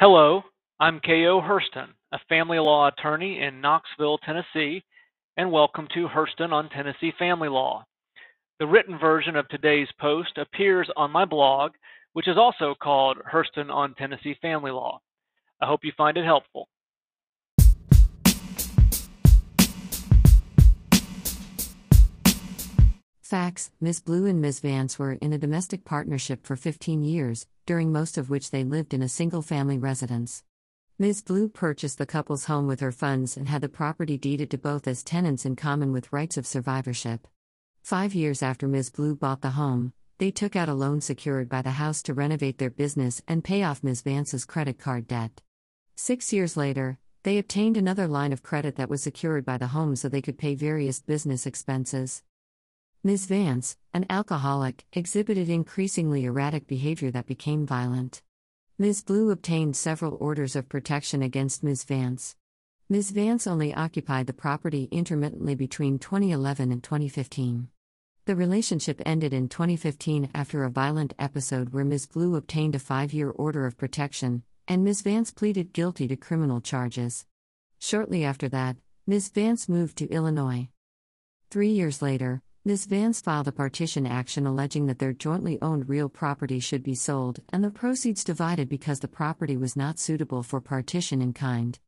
Hello, I'm K.O. Herston, a family law attorney in Knoxville, Tennessee, and welcome to Herston on Tennessee Family Law. The written version of today's post appears on my blog, which is also called Herston on Tennessee Family Law. I hope you find it helpful. Facts Ms. Blue and Ms. Vance were in a domestic partnership for 15 years, during most of which they lived in a single family residence. Ms. Blue purchased the couple's home with her funds and had the property deeded to both as tenants in common with rights of survivorship. Five years after Ms. Blue bought the home, they took out a loan secured by the house to renovate their business and pay off Ms. Vance's credit card debt. Six years later, they obtained another line of credit that was secured by the home so they could pay various business expenses. Ms. Vance, an alcoholic, exhibited increasingly erratic behavior that became violent. Ms. Blue obtained several orders of protection against Ms. Vance. Ms. Vance only occupied the property intermittently between 2011 and 2015. The relationship ended in 2015 after a violent episode where Ms. Blue obtained a five year order of protection, and Ms. Vance pleaded guilty to criminal charges. Shortly after that, Ms. Vance moved to Illinois. Three years later, Ms. Vance filed a partition action alleging that their jointly owned real property should be sold and the proceeds divided because the property was not suitable for partition in kind.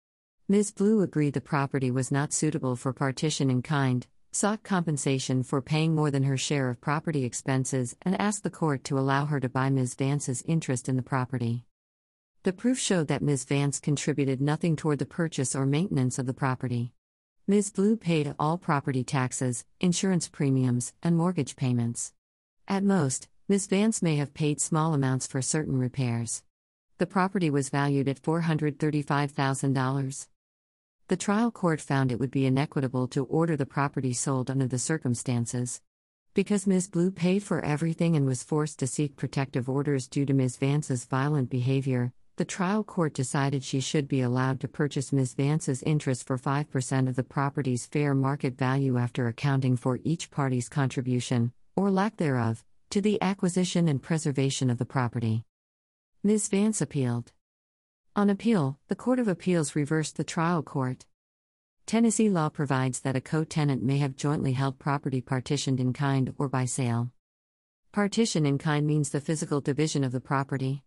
Ms. Blue agreed the property was not suitable for partition in kind, sought compensation for paying more than her share of property expenses, and asked the court to allow her to buy Ms. Vance's interest in the property. The proof showed that Ms. Vance contributed nothing toward the purchase or maintenance of the property. Ms. Blue paid all property taxes, insurance premiums, and mortgage payments. At most, Ms. Vance may have paid small amounts for certain repairs. The property was valued at $435,000. The trial court found it would be inequitable to order the property sold under the circumstances. Because Ms. Blue paid for everything and was forced to seek protective orders due to Ms. Vance's violent behavior, the trial court decided she should be allowed to purchase Ms. Vance's interest for 5% of the property's fair market value after accounting for each party's contribution, or lack thereof, to the acquisition and preservation of the property. Ms. Vance appealed. On appeal, the Court of Appeals reversed the trial court. Tennessee law provides that a co tenant may have jointly held property partitioned in kind or by sale. Partition in kind means the physical division of the property.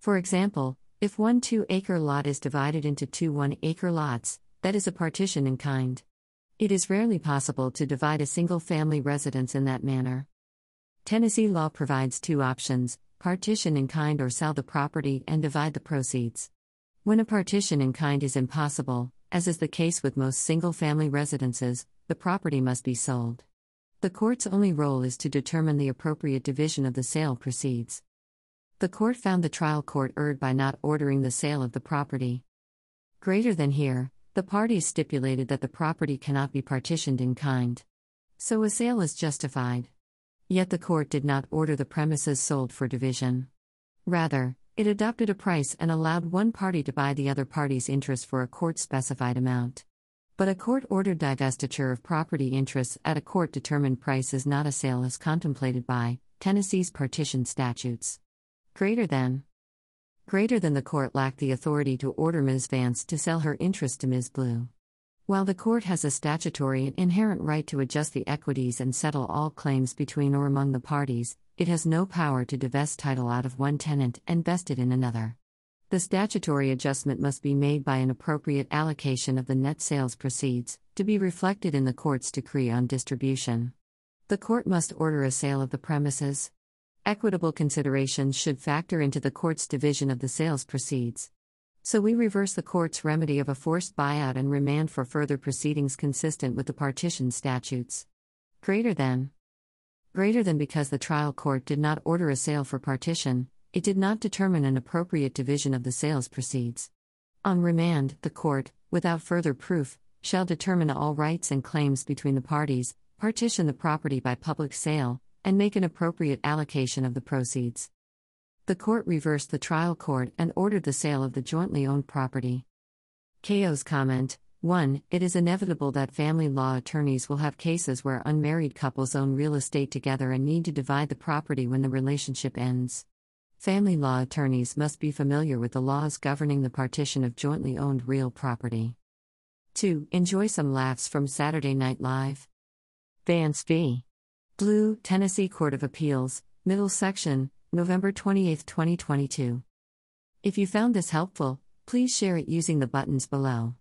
For example, if one 2 acre lot is divided into two 1 acre lots, that is a partition in kind. It is rarely possible to divide a single family residence in that manner. Tennessee law provides two options partition in kind or sell the property and divide the proceeds. When a partition in kind is impossible, as is the case with most single family residences, the property must be sold. The court's only role is to determine the appropriate division of the sale proceeds. The court found the trial court erred by not ordering the sale of the property. Greater than here, the parties stipulated that the property cannot be partitioned in kind. So a sale is justified. Yet the court did not order the premises sold for division. Rather, it adopted a price and allowed one party to buy the other party's interest for a court specified amount. But a court ordered divestiture of property interests at a court determined price is not a sale as contemplated by Tennessee's partition statutes. Greater than. Greater than the court lacked the authority to order Ms. Vance to sell her interest to Ms. Blue. While the court has a statutory and inherent right to adjust the equities and settle all claims between or among the parties, it has no power to divest title out of one tenant and vest it in another. The statutory adjustment must be made by an appropriate allocation of the net sales proceeds, to be reflected in the court's decree on distribution. The court must order a sale of the premises. Equitable considerations should factor into the court's division of the sales proceeds. So we reverse the court's remedy of a forced buyout and remand for further proceedings consistent with the partition statutes. Greater than. Greater than because the trial court did not order a sale for partition, it did not determine an appropriate division of the sales proceeds. On remand, the court, without further proof, shall determine all rights and claims between the parties, partition the property by public sale, and make an appropriate allocation of the proceeds. The court reversed the trial court and ordered the sale of the jointly owned property. KO's comment 1. It is inevitable that family law attorneys will have cases where unmarried couples own real estate together and need to divide the property when the relationship ends. Family law attorneys must be familiar with the laws governing the partition of jointly owned real property. 2. Enjoy some laughs from Saturday Night Live. Vance v. Blue, Tennessee Court of Appeals, Middle Section, November 28, 2022. If you found this helpful, please share it using the buttons below.